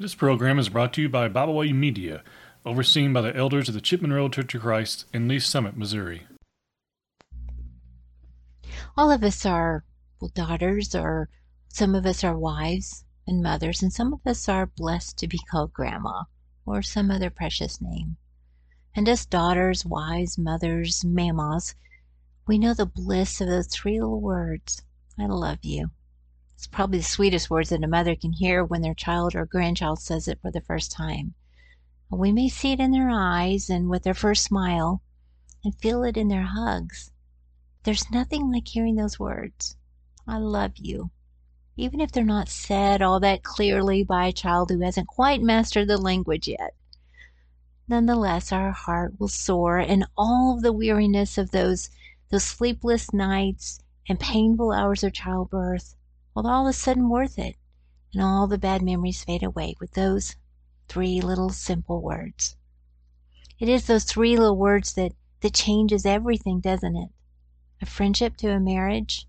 This program is brought to you by Byway Media, overseen by the elders of the Chipman Road Church of Christ in Lee Summit, Missouri. All of us are daughters, or some of us are wives and mothers, and some of us are blessed to be called grandma or some other precious name. And as daughters, wives, mothers, mammas, we know the bliss of those three little words I love you. It's probably the sweetest words that a mother can hear when their child or grandchild says it for the first time. We may see it in their eyes and with their first smile, and feel it in their hugs. There's nothing like hearing those words, I love you, even if they're not said all that clearly by a child who hasn't quite mastered the language yet. Nonetheless, our heart will soar, and all of the weariness of those those sleepless nights and painful hours of childbirth will all of a sudden worth it, and all the bad memories fade away with those three little simple words. It is those three little words that that changes everything, doesn't it? A friendship to a marriage,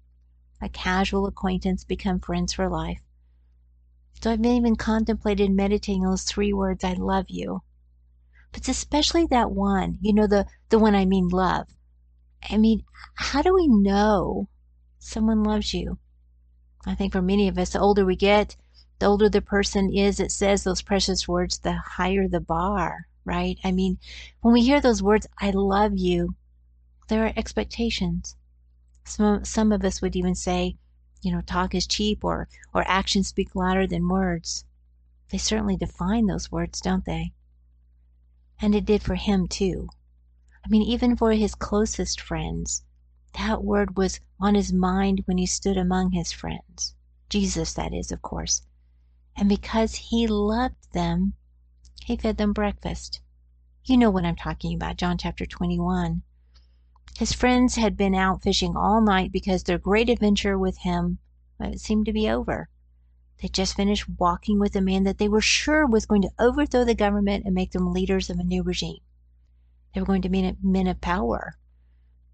a casual acquaintance become friends for life. So I've even contemplated meditating those three words, I love you. But it's especially that one, you know, the, the one I mean love. I mean, how do we know someone loves you? I think for many of us, the older we get, the older the person is that says those precious words, the higher the bar, right? I mean, when we hear those words, I love you, there are expectations. Some, some of us would even say, you know, talk is cheap or, or actions speak louder than words. They certainly define those words, don't they? And it did for him, too. I mean, even for his closest friends, that word was on his mind when he stood among his friends. Jesus, that is, of course. And because he loved them, he fed them breakfast. You know what I'm talking about, John chapter 21. His friends had been out fishing all night because their great adventure with him seemed to be over. They just finished walking with a man that they were sure was going to overthrow the government and make them leaders of a new regime. They were going to be men of power,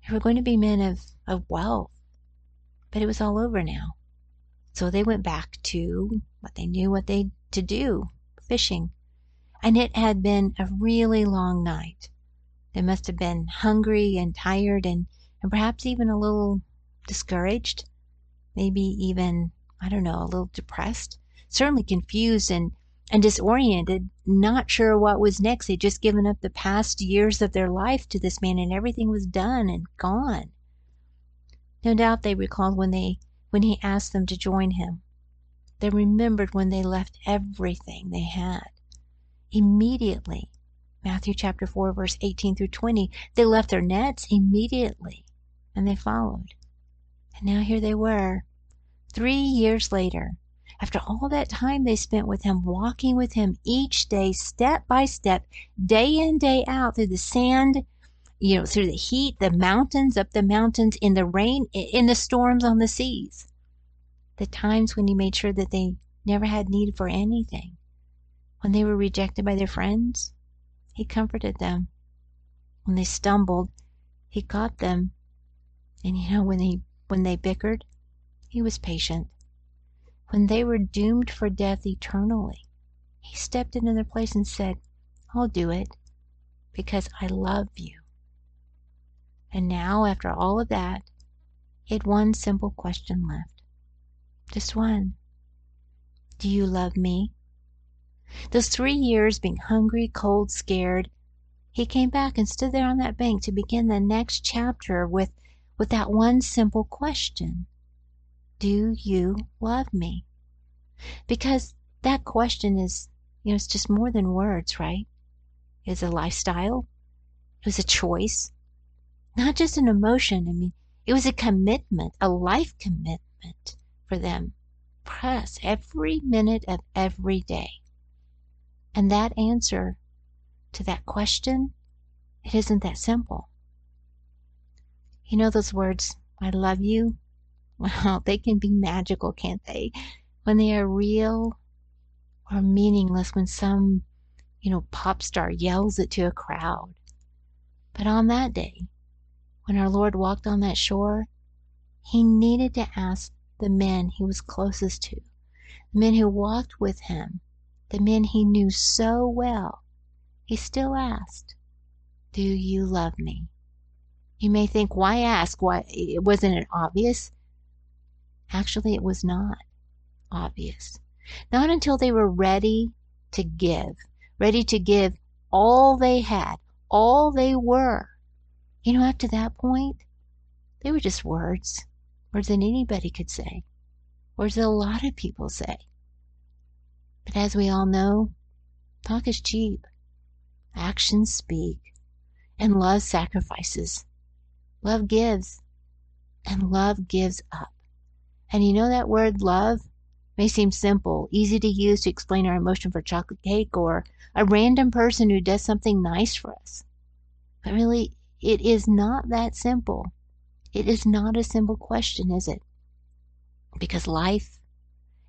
they were going to be men of, of wealth. But it was all over now. So they went back to what they knew what they to do, fishing. And it had been a really long night. They must have been hungry and tired and, and perhaps even a little discouraged. Maybe even, I don't know, a little depressed. Certainly confused and, and disoriented, not sure what was next. They'd just given up the past years of their life to this man, and everything was done and gone. No doubt they recalled when they when he asked them to join him. They remembered when they left everything they had. Immediately, Matthew chapter 4, verse 18 through 20, they left their nets immediately and they followed. And now here they were, three years later, after all that time they spent with him, walking with him each day, step by step, day in, day out, through the sand, you know, through the heat, the mountains, up the mountains, in the rain, in the storms on the seas. The times when he made sure that they never had need for anything. When they were rejected by their friends, he comforted them. When they stumbled, he caught them. And you know, when he when they bickered, he was patient when they were doomed for death eternally, he stepped into their place and said, I'll do it because I love you. And now, after all of that, he had one simple question left. Just one. Do you love me? Those three years being hungry, cold, scared, he came back and stood there on that bank to begin the next chapter with, with that one simple question. Do you love me? Because that question is, you know, it's just more than words, right? It's a lifestyle. It was a choice. Not just an emotion. I mean, it was a commitment, a life commitment for them. Press every minute of every day. And that answer to that question, it isn't that simple. You know those words, I love you? Well, they can be magical, can't they? When they are real or meaningless when some, you know, pop star yells it to a crowd. But on that day, when our Lord walked on that shore, he needed to ask the men he was closest to, the men who walked with him, the men he knew so well, he still asked, Do you love me? You may think, why ask? Why it wasn't it obvious? Actually, it was not obvious. Not until they were ready to give, ready to give all they had, all they were. You know, up to that point, they were just words, words that anybody could say, words that a lot of people say. But as we all know, talk is cheap, actions speak, and love sacrifices. Love gives, and love gives up. And you know that word love may seem simple, easy to use to explain our emotion for chocolate cake or a random person who does something nice for us. But really, it is not that simple. It is not a simple question, is it? Because life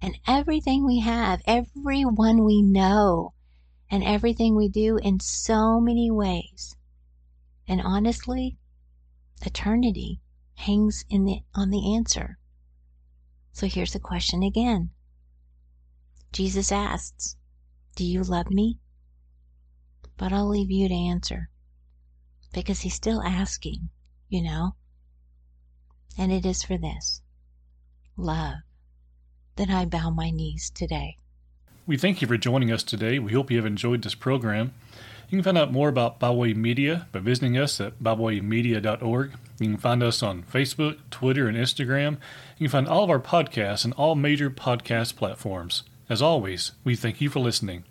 and everything we have, everyone we know, and everything we do in so many ways. And honestly, eternity hangs in the, on the answer. So here's the question again. Jesus asks, Do you love me? But I'll leave you to answer. Because he's still asking, you know. And it is for this love that I bow my knees today. We thank you for joining us today. We hope you have enjoyed this program. You can find out more about Byway Media by visiting us at bywaymedia.org. You can find us on Facebook, Twitter, and Instagram. You can find all of our podcasts on all major podcast platforms. As always, we thank you for listening.